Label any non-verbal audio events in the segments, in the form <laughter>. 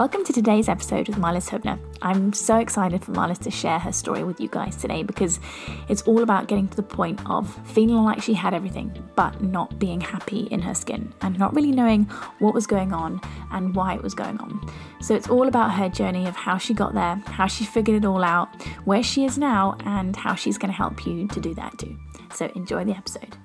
Welcome to today's episode with Marlis Hubner. I'm so excited for Marlis to share her story with you guys today because it's all about getting to the point of feeling like she had everything but not being happy in her skin and not really knowing what was going on and why it was going on. So it's all about her journey of how she got there, how she figured it all out, where she is now, and how she's going to help you to do that too. So enjoy the episode.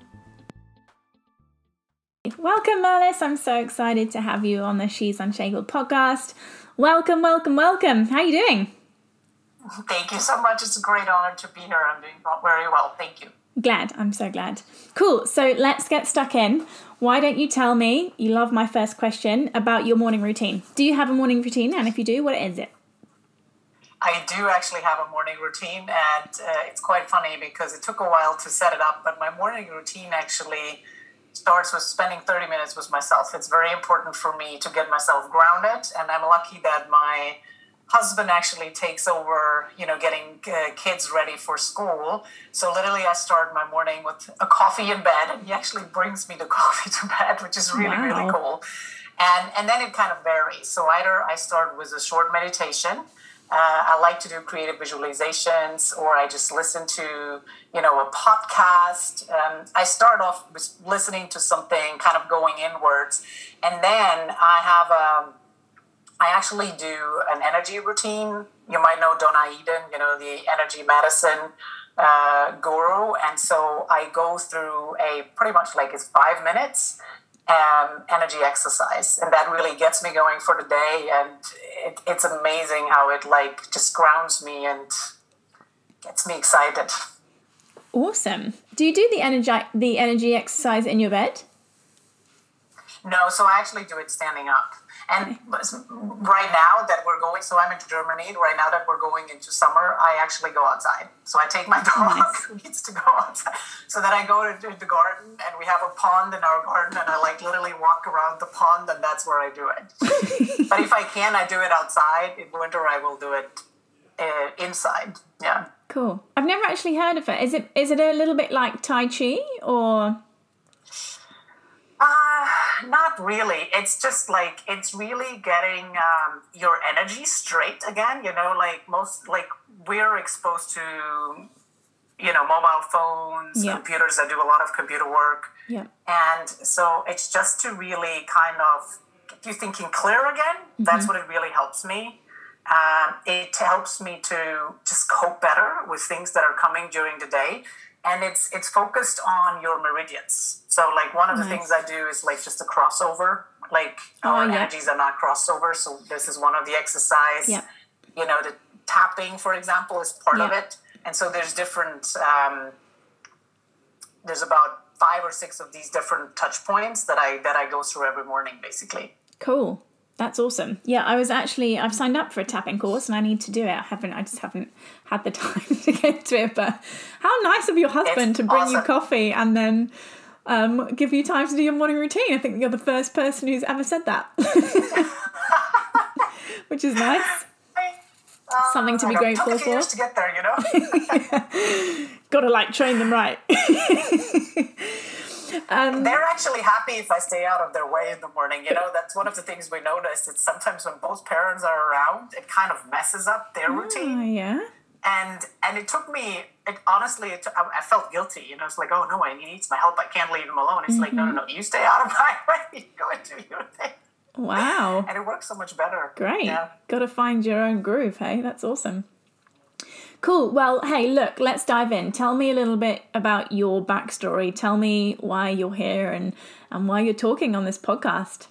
Welcome, Marlis. I'm so excited to have you on the She's Unshakable podcast. Welcome, welcome, welcome. How are you doing? Thank you so much. It's a great honor to be here. I'm doing very well. Thank you. Glad. I'm so glad. Cool. So let's get stuck in. Why don't you tell me, you love my first question, about your morning routine? Do you have a morning routine? And if you do, what is it? I do actually have a morning routine, and uh, it's quite funny because it took a while to set it up, but my morning routine actually starts with spending 30 minutes with myself. It's very important for me to get myself grounded, and I'm lucky that my husband actually takes over, you know, getting uh, kids ready for school. So literally, I start my morning with a coffee in bed, and he actually brings me the <laughs> coffee to bed, which is really wow. really cool. And and then it kind of varies. So either I start with a short meditation uh, I like to do creative visualizations, or I just listen to, you know, a podcast. Um, I start off with listening to something, kind of going inwards, and then I have a. Um, I actually do an energy routine. You might know Donna Eden, you know, the energy medicine uh, guru, and so I go through a pretty much like it's five minutes um, energy exercise and that really gets me going for the day and it, it's amazing how it like just grounds me and gets me excited. Awesome. Do you do the energy the energy exercise in your bed? No so i actually do it standing up and right now that we're going, so I'm in Germany. Right now that we're going into summer, I actually go outside. So I take my <laughs> dog nice. who needs to go outside, so then I go to the garden, and we have a pond in our garden, and I like literally walk around the pond, and that's where I do it. <laughs> but if I can, I do it outside. In winter, I will do it uh, inside. Yeah. Cool. I've never actually heard of it. Is it is it a little bit like Tai Chi or? Uh, not really. It's just like it's really getting um, your energy straight again. You know, like most like we're exposed to you know mobile phones, yeah. computers that do a lot of computer work. Yeah. And so it's just to really kind of get you thinking clear again. Mm-hmm. That's what it really helps me. Um, it helps me to just cope better with things that are coming during the day and it's it's focused on your meridians. So like one of the nice. things I do is like just a crossover. Like oh, our yeah. energies are not crossover, so this is one of the exercise. Yeah. You know, the tapping, for example, is part yeah. of it, and so there's different. Um, there's about five or six of these different touch points that I that I go through every morning, basically. Cool. That's awesome. Yeah, I was actually I've signed up for a tapping course and I need to do it. I haven't I just haven't had the <laughs> time to get to it. But how nice of your husband it's to bring awesome. you coffee and then um, give you time to do your morning routine. I think you're the first person who's ever said that. <laughs> Which is nice. Uh, Something to be grateful for. to get there, you know. <laughs> yeah. Got to like train them right. Um, They're actually happy if I stay out of their way in the morning. You know, that's one of the things we notice. It's sometimes when both parents are around, it kind of messes up their oh, routine. Yeah. And and it took me. It honestly, it, I, I, felt guilty. You know, it's like, oh no, he needs my help. I can't leave him alone. It's mm-hmm. like, no, no, no. You stay out of my <laughs> way. You go and do your thing. Wow. And it works so much better. Great. Yeah. Got to find your own groove. Hey, that's awesome. Cool. Well, hey, look, let's dive in. Tell me a little bit about your backstory. Tell me why you're here and, and why you're talking on this podcast.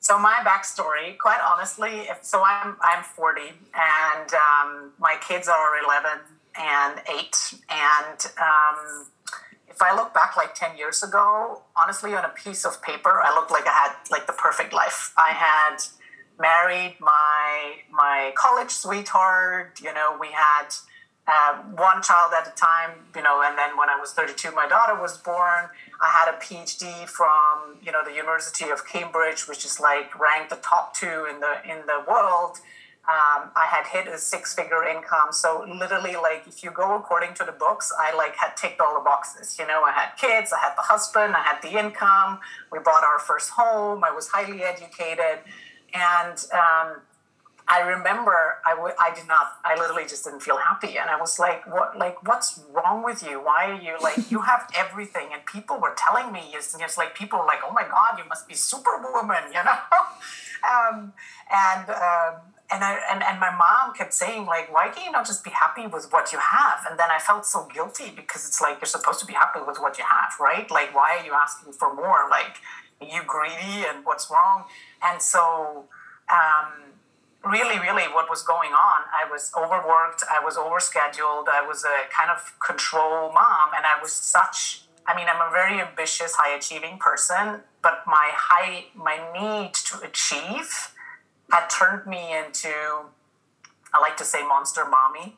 So my backstory, quite honestly, if, so I'm I'm 40, and um, my kids are 11 and 8, and um, if I look back like 10 years ago, honestly, on a piece of paper, I looked like I had like the perfect life. I had married my my college sweetheart. You know, we had um, one child at a time. You know, and then when I was 32, my daughter was born. I had a PhD from you know the University of Cambridge, which is like ranked the top two in the in the world. Um, I had hit a six figure income. So literally, like if you go according to the books, I like had ticked all the boxes. You know, I had kids, I had the husband, I had the income. We bought our first home. I was highly educated, and um, I remember I, w- I did not. I literally just didn't feel happy, and I was like, "What? Like, what's wrong with you? Why are you like you have <laughs> everything?" And people were telling me, "It's, it's like people were like, oh my god, you must be superwoman," <laughs> you know. um, and um, and I and, and my mom kept saying like why can you not just be happy with what you have and then I felt so guilty because it's like you're supposed to be happy with what you have right like why are you asking for more like are you greedy and what's wrong and so um, really really what was going on I was overworked I was overscheduled I was a kind of control mom and I was such I mean I'm a very ambitious high achieving person but my high my need to achieve had turned me into, I like to say, monster mommy,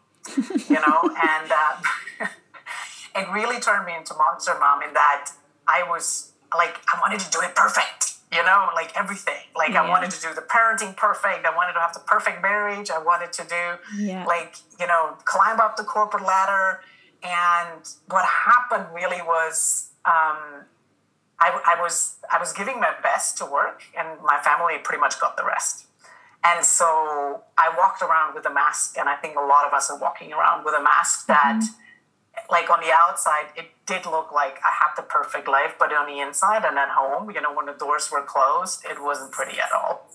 you know, <laughs> and uh, <laughs> it really turned me into monster mom in that I was like, I wanted to do it perfect, you know, like everything. Like yeah. I wanted to do the parenting perfect. I wanted to have the perfect marriage. I wanted to do yeah. like, you know, climb up the corporate ladder. And what happened really was, um, I, I was I was giving my best to work, and my family pretty much got the rest. And so I walked around with a mask, and I think a lot of us are walking around with a mask that, mm-hmm. Like on the outside, it did look like I had the perfect life, but on the inside and at home, you know, when the doors were closed, it wasn't pretty at all.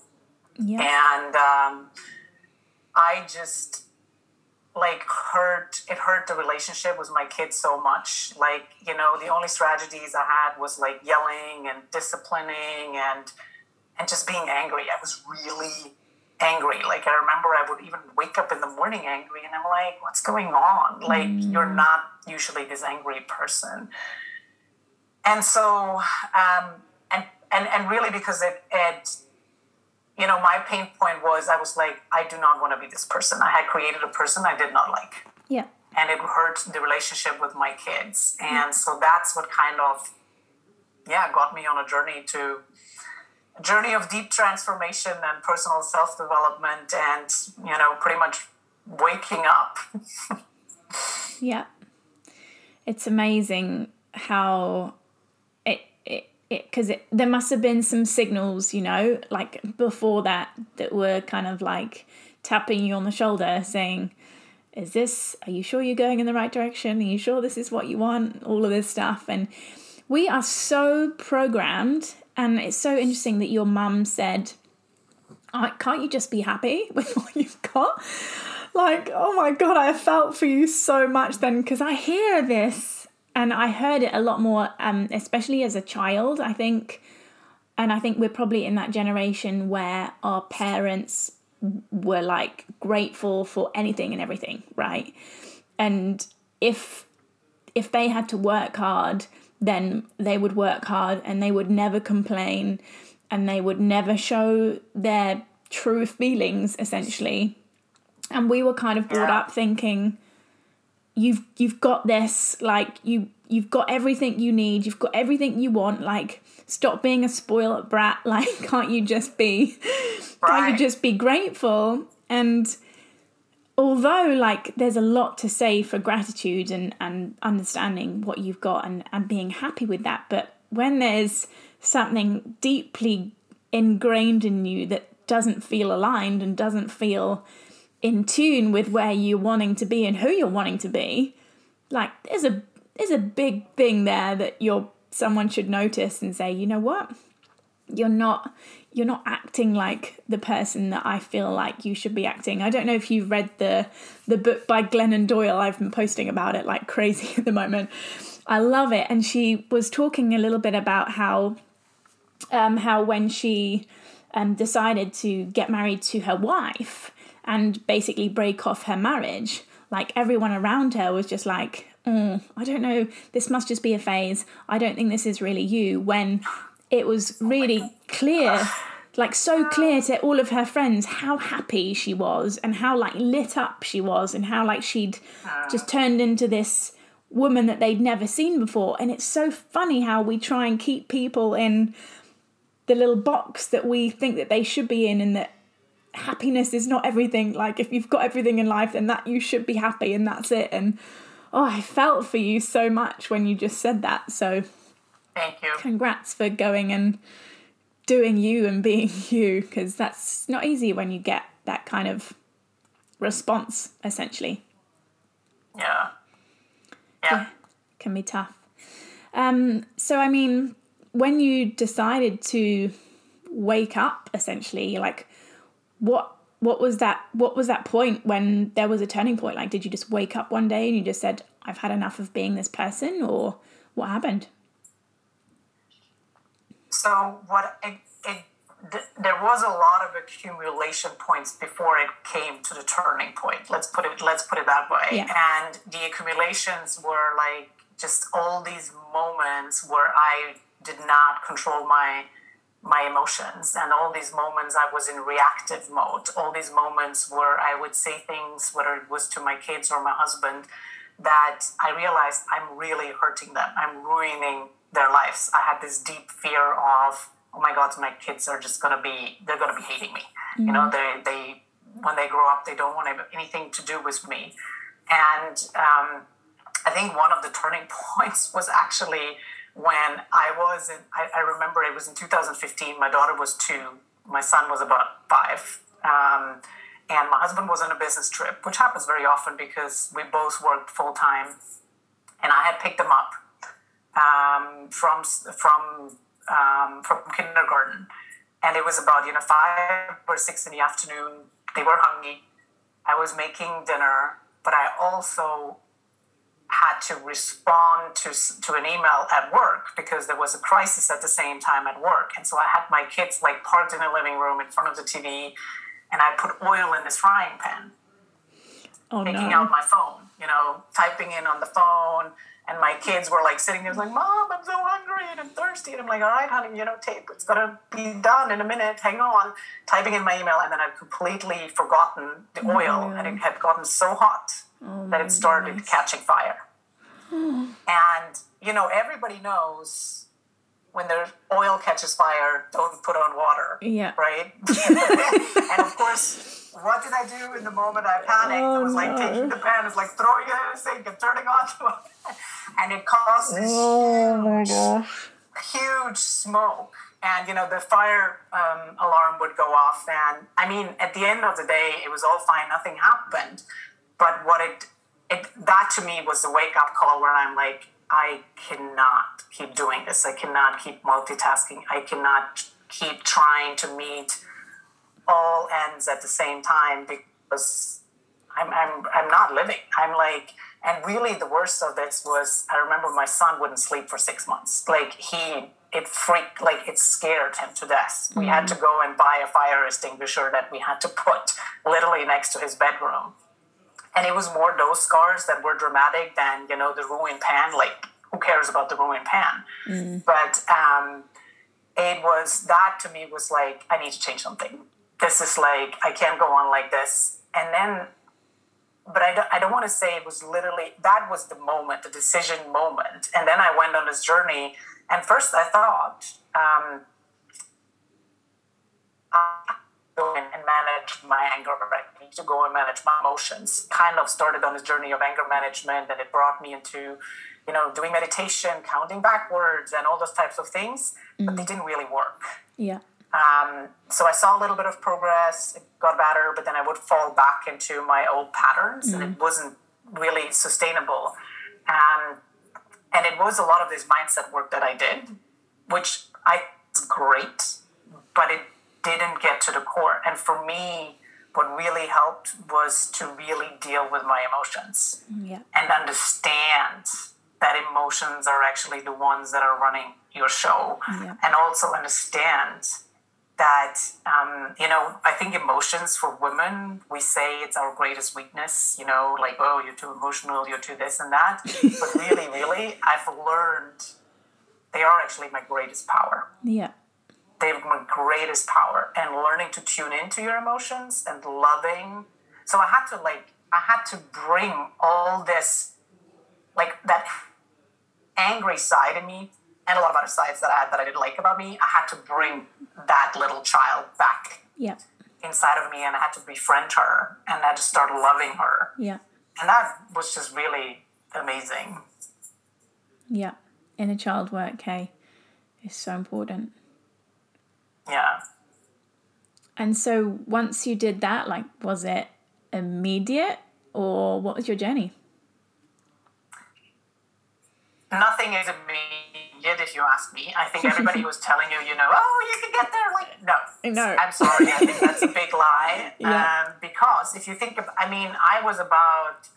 Yeah. And um, I just like hurt it hurt the relationship with my kids so much like you know the only strategies i had was like yelling and disciplining and and just being angry i was really angry. Like I remember I would even wake up in the morning angry and I'm like, what's going on? Like mm. you're not usually this angry person. And so um, and and and really because it it you know, my pain point was I was like, I do not want to be this person. I had created a person I did not like. Yeah. And it hurt the relationship with my kids. And so that's what kind of yeah, got me on a journey to journey of deep transformation and personal self development and you know pretty much waking up. <laughs> Yeah. It's amazing how it it because it there must have been some signals you know like before that that were kind of like tapping you on the shoulder saying is this are you sure you're going in the right direction? Are you sure this is what you want? All of this stuff. And we are so programmed and it's so interesting that your mum said, Can't you just be happy <laughs> with what you've got? Like, oh my God, I felt for you so much then because I hear this and I heard it a lot more, um, especially as a child, I think. And I think we're probably in that generation where our parents were like grateful for anything and everything, right? And if if they had to work hard then they would work hard and they would never complain and they would never show their true feelings essentially. And we were kind of brought up thinking you've you've got this like you you've got everything you need you've got everything you want like stop being a spoiled brat <laughs> like can't you just be right. can't you just be grateful? And although like there's a lot to say for gratitude and and understanding what you've got and and being happy with that but when there's something deeply ingrained in you that doesn't feel aligned and doesn't feel in tune with where you're wanting to be and who you're wanting to be like there's a there's a big thing there that you're someone should notice and say you know what? You're not you're not acting like the person that I feel like you should be acting. I don't know if you've read the the book by Glennon Doyle. I've been posting about it like <laughs> crazy at the moment. I love it, and she was talking a little bit about how um, how when she um, decided to get married to her wife and basically break off her marriage, like everyone around her was just like, oh, I don't know, this must just be a phase. I don't think this is really you. When it was oh really clear, <gasps> like so clear to all of her friends how happy she was and how like lit up she was and how like she'd just turned into this woman that they'd never seen before. And it's so funny how we try and keep people in the little box that we think that they should be in and that happiness is not everything. Like if you've got everything in life then that you should be happy and that's it. And oh i felt for you so much when you just said that. So thank you. Congrats for going and doing you and being <laughs> you because that's not easy when you get that kind of response essentially. Yeah. Yeah, yeah can be tough. Um so i mean when you decided to wake up essentially like what what was that what was that point when there was a turning point? Like did you just wake up one day and you just said i've had enough of being this person or what happened so what it, it th- there was a lot of accumulation points before it came to the turning point. Let's put it let's put it that way. Yeah. and the accumulations were like just all these moments where i did not control my my emotions. And all these moments i was in reactive mode. All these moments where i would say things whether it was to my kids or my husband that i realized i'm really hurting them. I'm ruining their lives i had this deep fear of oh my god my kids are just going to be they're going to be hating me mm-hmm. you know they they when they grow up they don't want anything to do with me and um, i think one of the turning <laughs> points was actually when I was in, I, I, remember it was in 2015. My daughter was two, my son was about five. Um, and my husband was on a business trip, which happens very often because we both worked full time. And I had picked them up um, from, from, um, from kindergarten. And it was about, you know, five or six in the afternoon. They were hungry. I was making dinner, but I also had to respond to, to an email at work because there was a crisis at the same time at work. And so I had my kids like parked in the living room in front of the TV and I put oil in this frying pan, oh, taking no. out my phone, you know, typing in on the phone. And my kids were like sitting there, like, Mom, I'm so hungry and I'm thirsty. And I'm like, All right, honey, you know, tape, it's gonna be done in a minute. Hang on. Typing in my email, and then I'd completely forgotten the oil, oh, and it had gotten so hot oh, that it started catching fire. <sighs> and, you know, everybody knows when the oil catches fire, don't put on water. Yeah. Right? <laughs> <laughs> and of course, what did I do in the moment I panicked? Oh, I was like no. taking the pan, it's like throwing it in the sink and turning on <laughs> and it caused this oh, huge, huge smoke. And you know the fire um, alarm would go off. And i mean at the end of the day it was all fine. Nothing happened. But what it it that to me was the wake up call where i'm like i cannot keep doing this. I cannot keep multitasking. I cannot keep trying to meet all ends at the same time because i'm i'm, I'm not living. I'm like and really the worst of this was i remember my son wouldn't sleep for six months. Like he it freaked like it scared him to death. Mm-hmm. we had to go and buy a fire extinguisher that we had to put literally next to his bedroom. And it was more those scars that were dramatic than you know the ruined pan. Like who cares about the ruined pan? Mm-hmm. but um, it was that to me was like i need to change something this is like i can't go on like this. And then but I don't, I don't want to say it was literally that was the moment the decision moment. And then i went on this journey and first i thought um, I go and manage my anger I need to go and manage my emotions. Kind of started on this journey of anger management and it brought me into you know doing meditation counting backwards and all those types of things mm. but they didn't really work. Yeah um, so I saw a little bit of progress, it got better, but then I would fall back into my old patterns mm-hmm. and it mm. wasn't really sustainable. Um, and it was a lot of this mindset work that I did, which I was great, but it didn't get to the core. And for me, what really helped was to really deal with my emotions yeah. and understand that emotions are actually the ones that are running your show yeah. and also understand that um, you know i think emotions for women we say it's our greatest weakness you know like oh you're too emotional you're too this and that. <laughs> But really really i've learned they are actually my greatest power. Yeah. They're my greatest power and learning to tune into your emotions and loving. So i had to like i had to bring all this like that angry side in me and a lot of other sides that I had that I didn't like about me, I had to bring that little child back yeah. inside of me and I had to befriend her and I had to start loving her. Yeah. And that was just really amazing. Yeah. Inner child work, Kay, is so important. Yeah. And so once you did that, like, was it immediate or what was your journey? Nothing is immediate, if you ask me. I think <laughs> everybody was telling you, you know, oh, you can get there. Like, no, no. I'm sorry. I think that's a big lie. <laughs> Yeah. Um, because if you think of, I mean, I was about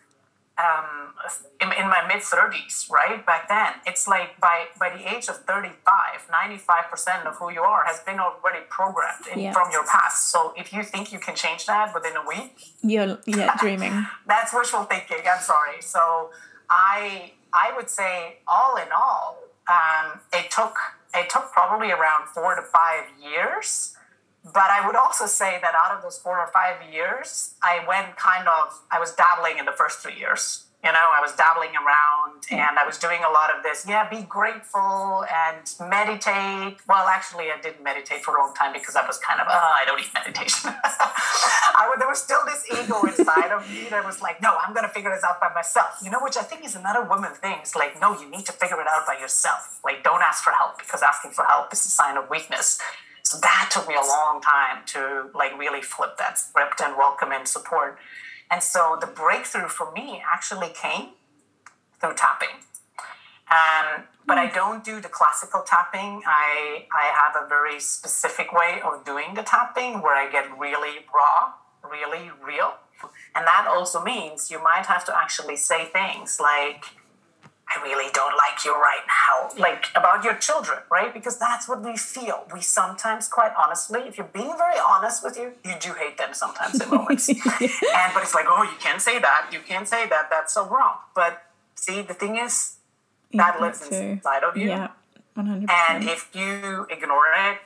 um, in, in my mid 30s, right? Back then, it's like by by the age of 35, 95% of who you are has been already programmed in, Yeah. from your past. So if you think you can change that within a week, You're yeah, dreaming. <laughs> that's wishful thinking. I'm sorry. So I I would say all in all, um, it took it took probably around four to five years. But I would also say that out of those four or five years, I went kind of I was dabbling in the first three years. You know, I was dabbling around and I was doing a lot of this. Yeah, be grateful and meditate. Well, actually, I didn't meditate for a long time because I was kind of, oh, I don't need meditation. <laughs> I, there was still this ego inside of me that was like, no, I'm going to figure this out by myself. You know, which I think is another woman thing. It's like, no, you need to figure it out by yourself. Like, don't ask for help because asking for help is a sign of weakness. So that took me a long time to like really flip that script and welcome and support. And so the breakthrough for me actually came through tapping. Um, but I don't do the classical tapping. I I have a very specific way of doing the tapping where I get really raw, really real. And that also means you might have to actually say things like, I really don't like you right now, like about your children, right? Because that's what we feel. We sometimes, quite honestly, if you're being very honest with you, you do hate them sometimes in moments. <laughs> and but it's like, oh, you can't say that. You can't say that. That's so wrong. But see, the thing is, that lives inside of you. Yeah, one hundred And percent. And if you ignore it,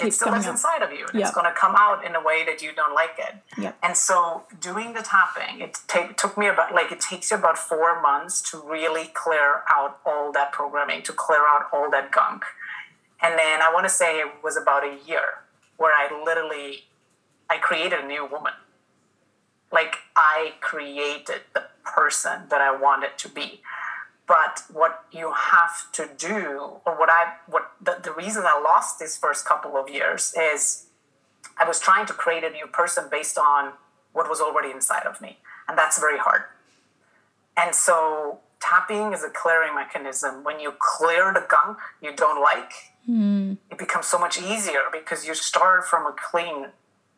it still lives up. inside of you. And Yeah. It's going to come out in a way that you don't like it. Yeah. And so doing the tapping, it take, took me about, like, it takes you about four months to really clear out all that programming, to clear out all that gunk. And then I want to say it was about a year where I literally, I created a new woman. Like, I created the person that I wanted to be but what you have to do or what i what the, the reason i lost these first couple of years is i was trying to create a new person based on what was already inside of me and that's very hard. And so tapping is a clearing mechanism. When you clear the gunk you don't like hmm. it becomes so much easier because you start from a clean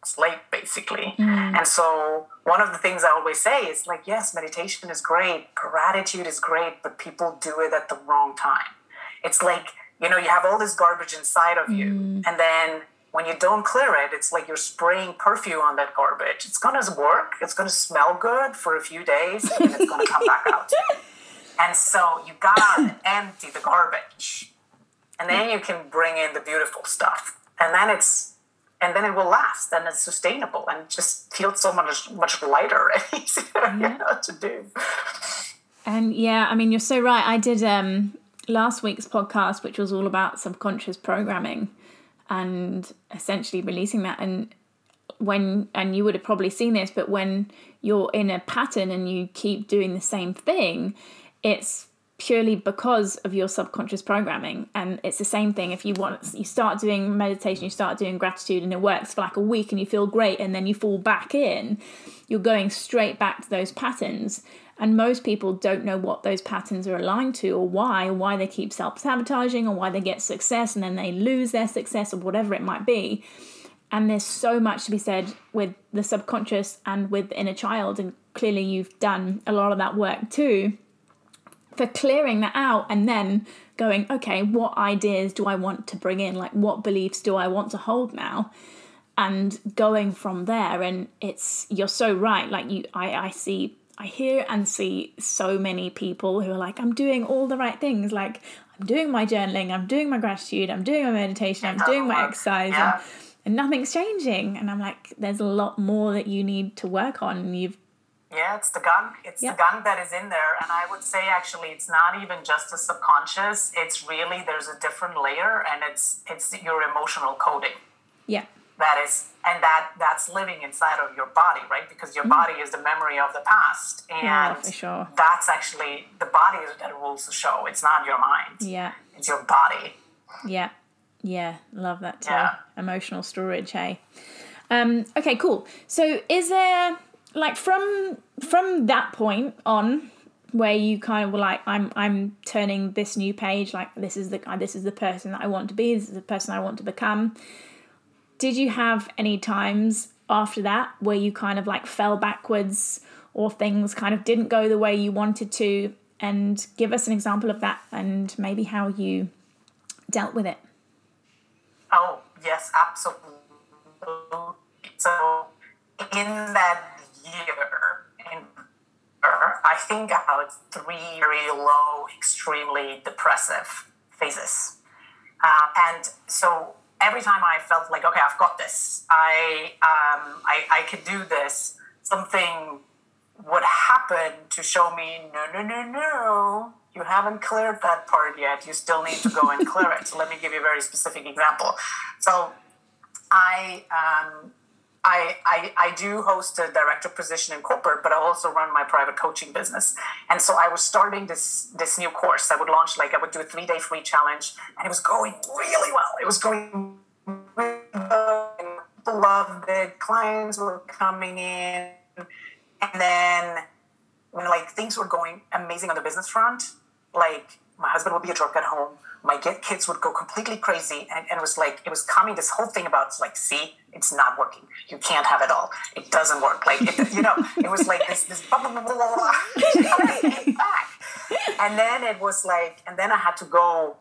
slate basically. Hmm. And so one of the things i always say is like yes meditation is great gratitude is great but people do it at the wrong time. It's like you know you have all this garbage inside of you. And then when you don't clear it it's like you're spraying perfume on that garbage. It's going to work. It's going to smell good for a few days and it's going to come back <laughs> out. And so you gotta empty the garbage. And then you can bring in the beautiful stuff. And then it's and then it will last and it's sustainable and just feels so much much lighter and <laughs> easier you know, to do. And yeah, I mean, you're so right. I did um, last week's podcast, which was all about subconscious programming and essentially releasing that. And when, and you would have probably seen this, but when you're in a pattern and you keep doing the same thing, it's purely because of your subconscious programming. And it's the same thing if you want you start doing meditation you start doing gratitude and it works for like a week and you feel great and then you fall back in you're going straight back to those patterns. And most people don't know what those patterns are aligned to or why why they keep self-sabotaging or why they get success and then they lose their success or whatever it might be. And there's so much to be said with the subconscious and with the inner child. And clearly you've done a lot of that work too for clearing that out and then going, okay, what ideas do I want to bring in? Like, what beliefs do I want to hold now? And going from there, and it's you're so right. Like you, I, I see, I hear and see so many people who are like, I'm doing all the right things. Like I'm doing my journaling, I'm doing my gratitude, I'm doing my meditation, I'm doing my exercise, Yeah. and, and nothing's changing. And I'm like, there's a lot more that you need to work on. And you've Yeah, it's the gunk. It's Yeah. the gunk that is in there. And I would say actually it's not even just the subconscious. It's really there's a different layer and it's it's your emotional coding. yeah, That is and that that's living inside of your body, right? Because your body is the memory of the past. And Yeah, for sure. that's actually the body that rules the show. It's not your mind. yeah. It's your body. Yeah, yeah, love that too. Yeah. Emotional storage, hey. Um, okay, cool. So, is there like from from that point on where you kind of were like, I'm I'm turning this new page, like this is the this is the person that I want to be, this is the person I want to become. Did you have any times after that where you kind of like fell backwards or things kind of didn't go the way you wanted to? And give us an example of that and maybe how you dealt with it. Oh, yes, absolutely. So, in that year, I think about three very low, extremely depressive phases. Uh, and so, every time I felt like, okay, I've got this, I, um, I, I could do this, something would happen to show me, no, no, no, no, you haven't cleared that part yet. You still need to go and clear it. So let me give you a very specific example. So I, um, I, I, I do host a director position in corporate, but I also run my private coaching business. And so I was starting this this new course. I would launch like I would do a three day free challenge, and it was going really well. It was going really well. Loved it. Clients were coming in, and then when like things were going amazing on the business front, like my husband would be a jerk at home. My kids would go completely crazy, and, and it was like it was coming this whole thing about like, see, it's not working. You can't have it all. It doesn't work. Like it, you know, it was like this this blah, blah, blah, blah, blah. <laughs> And then it was like, and then I had to go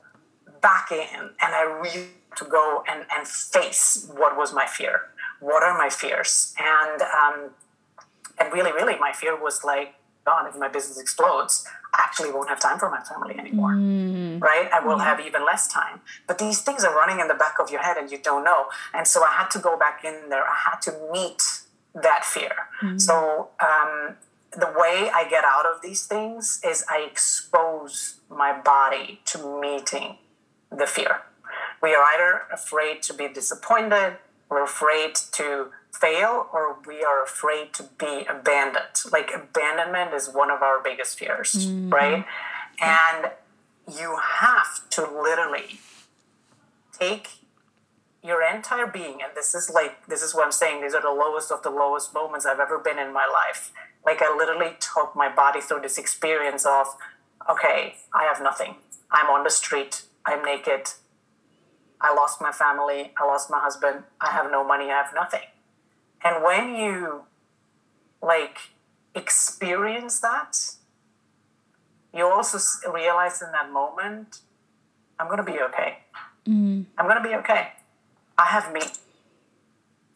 back in, and I really to go and and face what was my fear. What are my fears? And um, and really, really, my fear was like, God, if my business explodes, actually won't have time for my family anymore. Right? I will have even less time. But these things are running in the back of your head and you don't know. And so I had to go back in there. I had to meet that fear. So um, the way I get out of these things is I expose my body to meeting the fear. We are either afraid to be disappointed, we're afraid to fail, or we are afraid to be abandoned. Like abandonment is one of our biggest fears, mm-hmm. right? And you have to literally take your entire being, and this is like, this is what I'm saying, these are the lowest of the lowest moments I've ever been in my life. Like, I literally took my body through this experience of, okay, I have nothing. I'm on the street, I'm naked, I lost my family, I lost my husband, I have no money, I have nothing. And when you like experience that, you also realize in that moment, I'm gonna be okay. Mm. I'm gonna be okay. I have me.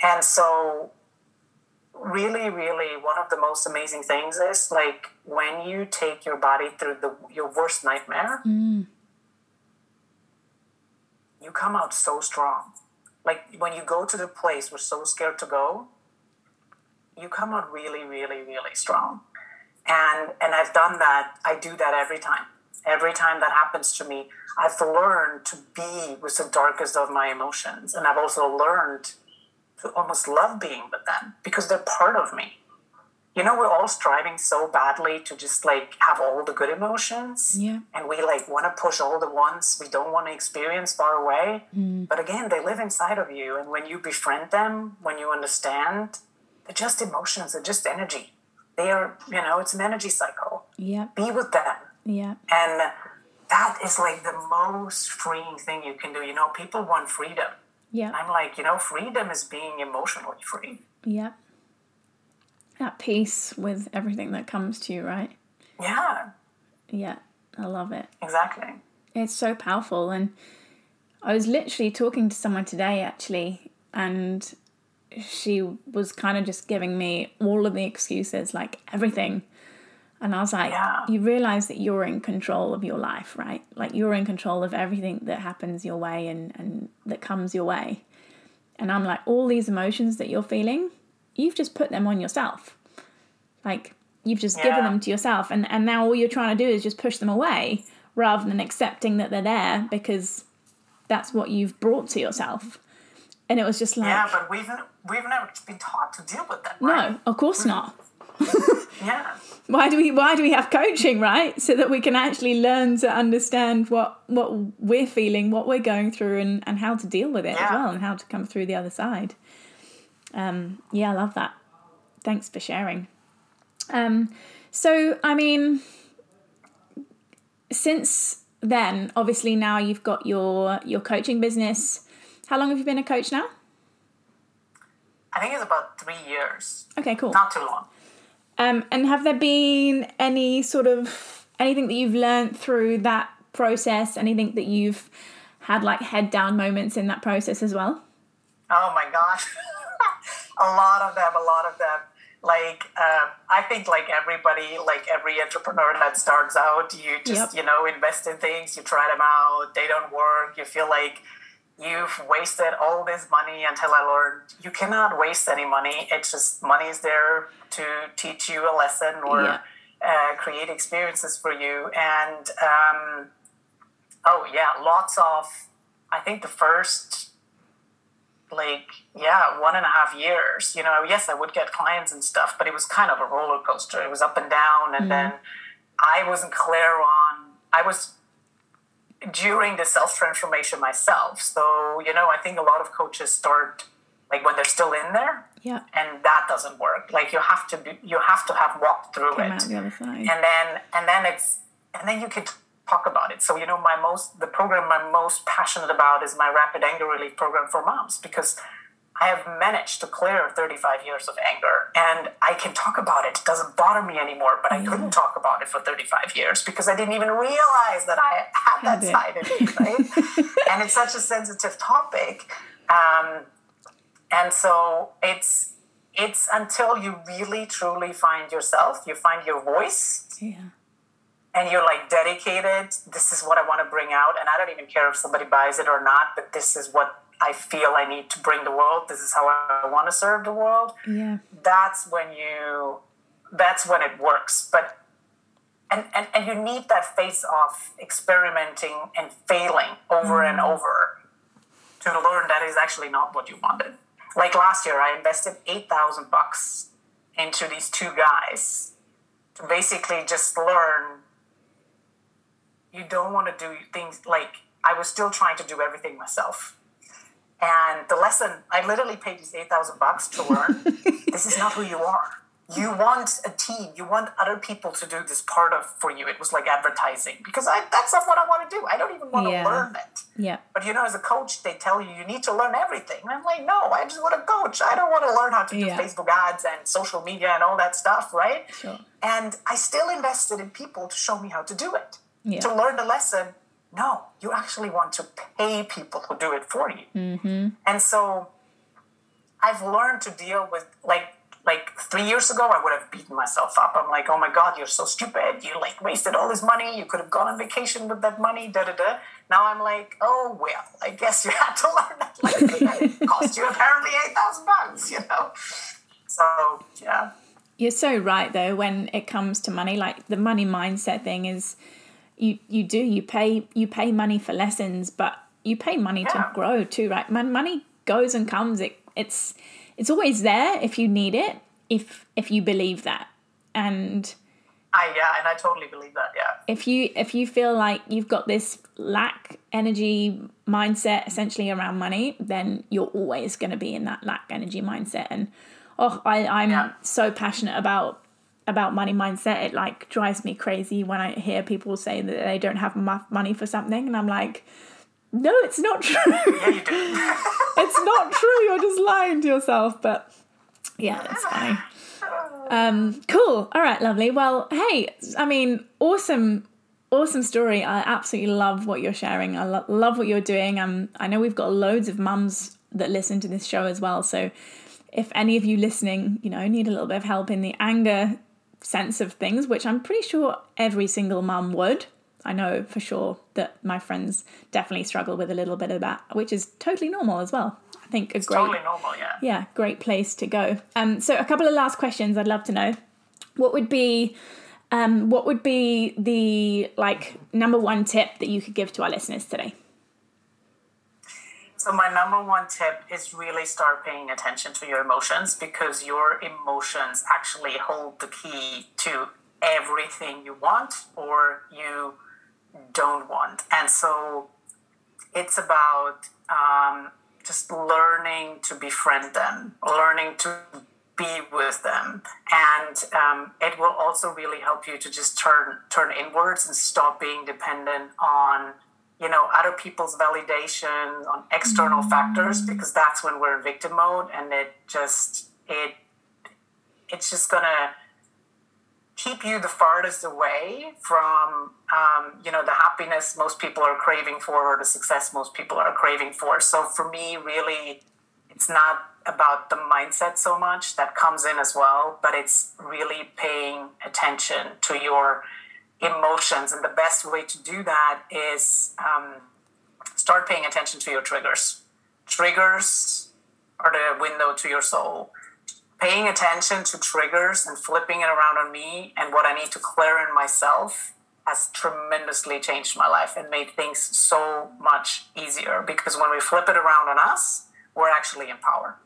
And so, really, really, one of the most amazing things is like when you take your body through the your worst nightmare, mm. you come out so strong. Like when you go to the place we're so scared to go, you come out really, really, really strong. And and I've done that. I do that every time. Every time that happens to me, I've learned to be with the darkest of my emotions. And I've also learned to almost love being with them because they're part of me. You know, we're all striving so badly to just like have all the good emotions Yeah. and we like want to push all the ones we don't want to experience far away mm. but again they live inside of you and when you befriend them when you understand just emotions they're just energy they are you know it's an energy cycle Yeah. be with them Yeah. and that is like the most freeing thing you can do you know people want freedom Yeah. i'm like you know freedom is being emotionally free Yeah. At peace with everything that comes to you, right? yeah Yeah. I love it. Exactly. It's so powerful. And I was literally talking to someone today, actually, and she was kind of just giving me all of the excuses, like everything. And I was like, Yeah. you realize that you're in control of your life, right? Like you're in control of everything that happens your way and, and that comes your way. And I'm like, all these emotions that you're feeling, you've just put them on yourself. Like you've just given them to yourself. And, and now all you're trying to do is just push them away rather than accepting that they're there because that's what you've brought to yourself. And it was just like, Yeah, but we've we've never been taught to deal with that. Right? no, of course not. <laughs> Yeah. why do we why do we have coaching right so that we can actually learn to understand what what we're feeling what we're going through and and how to deal with it as well and how to come through the other side um yeah i love that thanks for sharing um so i mean since then obviously now you've got your your coaching business how long have you been a coach now I think it's about three years. okay cool Not too long. Um, and have there been any sort of anything that you've learned through that process? Anything that you've had like head down moments in that process as well? Oh my gosh. <laughs> a lot of them, a lot of them. Like, um, I think like everybody, like every entrepreneur that starts out, you just, Yep. you know, invest in things, you try them out, they don't work, you feel like you've wasted all this money until I learned you cannot waste any money. It's just money is there to teach you a lesson or Yeah. uh, create experiences for you. And um, oh yeah, lots of. I think the first like yeah one and a half years you know yes i would get clients and stuff but it was kind of a roller coaster it was up and down and then i wasn't clear on i was during the self transformation myself. So you know i think a lot of coaches start like when they're still in there. Yeah, and that doesn't work. Like you have to be you have to have walked through came it. the other side. and then and then it's and then you can talk about it. So you know my most the program i'm most passionate about is my rapid anger relief program for moms because i have managed to clear 35 years of anger and i can talk about it. It doesn't bother me anymore but i couldn't talk about it for 35 years because i didn't even realize that i had that side of me right? <laughs> And it's such a sensitive topic um, and so it's it's until you really truly find yourself you find your voice yeah, and you're like dedicated this is what i want to bring out and i don't even care if somebody buys it or not but this is what i feel i need to bring the world. This is how i want to serve the world. Yeah, that's when you that's when it works. But and and, and you need that phase of experimenting and failing over and mm-hmm. over to learn that is actually not what you wanted. Like last year i invested 8000 bucks into these two guys to basically just learn you don't want to do things like I was still trying to do everything myself. And the lesson, I literally paid these 8,000 bucks to learn <laughs> this is not who you are. You want a team, you want other people to do this part of for you. It was like advertising because I, that's not what I want to do. I don't even want Yeah. to learn it. yeah, But you know, as a coach, they tell you you need to learn everything. And I'm like, no, I just want to coach. I don't want to learn how to do Yeah. Facebook ads and social media and all that stuff, right? Sure. And I still invested in people to show me how to do it. Yeah. To learn the lesson, no, you actually want to pay people who do it for you. Mm-hmm. And so I've learned to deal with like like three years ago I would have beaten myself up. I'm like, oh my god, you're so stupid. You like wasted all this money. You could have gone on vacation with that money. Da da da. Now I'm like, oh well, I guess you <laughs> had to learn that lesson. it cost you apparently eight thousand bucks. You know. So yeah. You're so right though when it comes to money. Like the money mindset thing is, you you do you pay you pay money for lessons, but you pay money to grow too, right? Man, money goes and comes. It it's it's always there if you need it, if if you believe that, and I yeah, and I totally believe that. Yeah. if you if you feel like you've got this lack energy mindset essentially around money then you're always going to be in that lack energy mindset and oh I, i'm Yeah. so passionate about about money mindset it like drives me crazy when i hear people say that they don't have enough money for something and i'm like no it's not <laughs> true <laughs> it's not true you're just lying to yourself but yeah it's funny um cool all right lovely well hey i mean awesome awesome story. I absolutely love what you're sharing. I lo- love what you're doing. Um, I know we've got loads of mums that listen to this show as well. So if any of you listening, you know, need a little bit of help in the anger sense of things, which I'm pretty sure every single mum would. I know for sure that my friends definitely struggle with a little bit of that, which is totally normal as well. I think a It's great, totally normal, yeah. yeah, great place to go. Um, so a couple of last questions I'd love to know. What would be, um, what would be the like number one tip that you could give to our listeners today? So my number one tip is really start paying attention to your emotions because your emotions actually hold the key to everything you want or you don't want. And so it's about um, just learning to befriend them, learning to be with them, and um, it will also really help you to just turn turn inwards and stop being dependent on you know other people's validation on external factors because that's when we're in victim mode and it just it it's just gonna keep you the farthest away from um, you know the happiness most people are craving for or the success most people are craving for. So for me really it's not about the mindset so much that comes in as well but it's really paying attention to your emotions and the best way to do that is um, start paying attention to your triggers triggers are the window to your soul paying attention to triggers and flipping it around on me and what I need to clear in myself has tremendously changed my life and made things so much easier because when we flip it around on us, we're actually in power.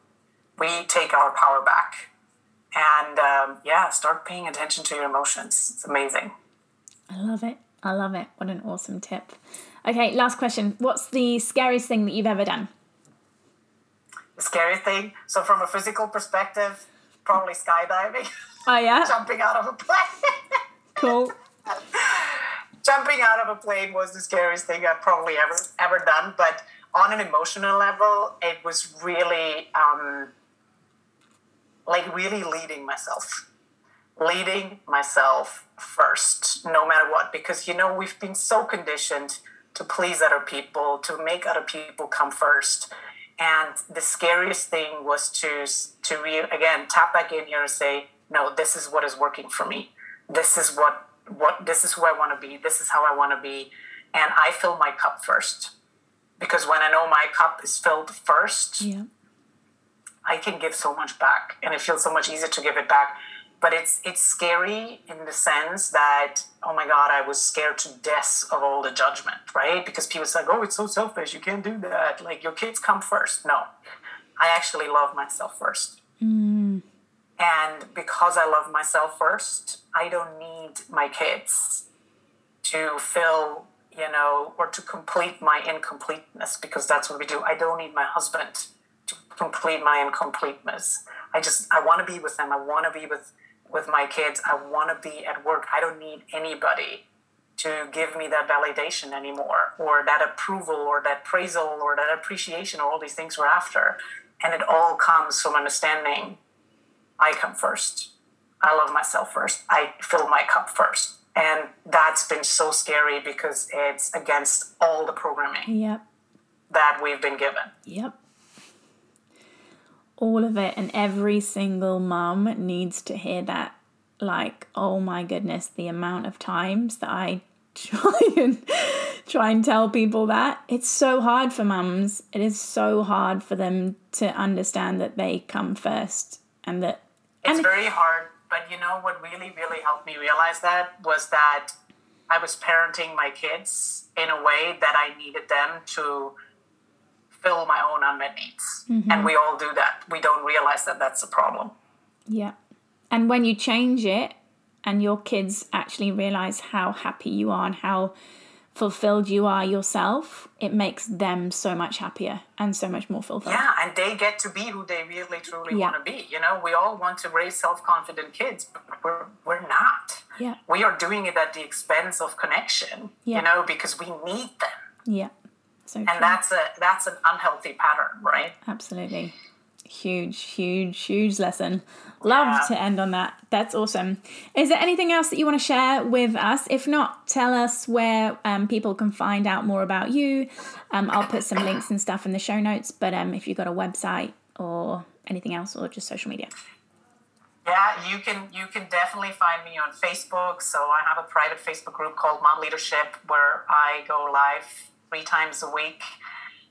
We take our power back. And um, yeah, start paying attention to your emotions. It's amazing. I love it. I love it. What an awesome tip. Okay, last question. What's the scariest thing that you've ever done? The scary thing, so from a physical perspective, probably skydiving, Oh yeah, <laughs> jumping out of a plane. cool. <laughs> jumping out of a plane was the scariest thing I've probably ever ever done. But on an emotional level, it was really um, like really leading myself, leading myself first, no matter what. Because you know we've been so conditioned to please other people, to make other people come first. And the scariest thing was to to re- again tap back in here and say, no, this is what is working for me. This is what what this is who I want to be. This is how I want to be, and I fill my cup first. Because when I know my cup is filled first, Yeah. I can give so much back, and it feels so much easier to give it back. But it's it's scary in the sense that oh my god, I was scared to death of all the judgment, right? Because people say, oh, it's so selfish, you can't do that. Like your kids come first. No, I actually love myself first, mm. and because I love myself first, I don't need my kids to fill you know or to complete my incompleteness because that's what we do. I don't need my husband to complete my incompleteness. I just I want to be with them. I want to be with with my kids. I want to be at work. I don't need anybody to give me that validation anymore or that approval or that praisal or that appreciation or all these things we're after. And it all comes from understanding I come first. I love myself first. I fill my cup first. And that's been so scary because it's against all the programming Yep. that we've been given. Yep. All of it, and every single mum needs to hear that. Like, oh my goodness, the amount of times that I <laughs> try and try and tell people that it's so hard for mums. It is so hard for them to understand that they come first and that. It's And very hard, but you know what really, really helped me realize that was that I was parenting my kids in a way that I needed them to fill my own unmet needs. Mm-hmm. And we all do that. We don't realize that that's a problem. Yeah. And when you change it and your kids actually realize how happy you are and how fulfilled you are yourself, it makes them so much happier and so much more fulfilled. Yeah, and they get to be who they really truly Yeah. want to be. You know, we all want to raise self-confident kids, but we're we're not. Yeah. We are doing it at the expense of connection. Yeah. You know, because we need them. Yeah. So And true. that's a that's an unhealthy pattern, right? Absolutely. Huge, huge, huge lesson. Love yeah. to end on that. That's awesome. Is there anything else that you want to share with us? If not, tell us where um, people can find out more about you. Um, I'll put some links and stuff in the show notes. But um, if you've got a website or anything else, or just social media. Yeah, you can you can definitely find me on Facebook. So I have a private Facebook group called Mom Leadership where I go live three times a week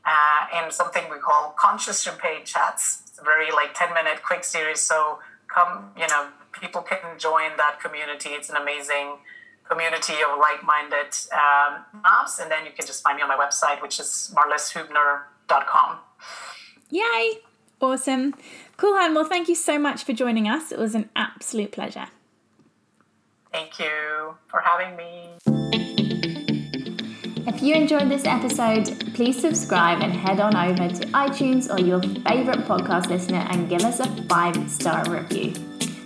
uh, in something we call conscious champagne chats. It's a very like ten minute quick series. So come, you know, people can join that community. It's an amazing community of like minded um, moms, and then you can just find me on my website, which is marlishubner.com. Yay! Awesome. Cool, Han. Well, thank you so much for joining us. It was an absolute pleasure. Thank you for having me. If you enjoyed this episode, please subscribe and head on over to iTunes or your favorite podcast listener and give us a five star review.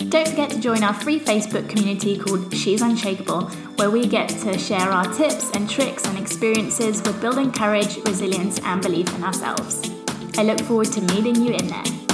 Don't forget to join our free Facebook community called She's Unshakable, where we get to share our tips and tricks and experiences with building courage, resilience, and belief in ourselves. I look forward to meeting you in there.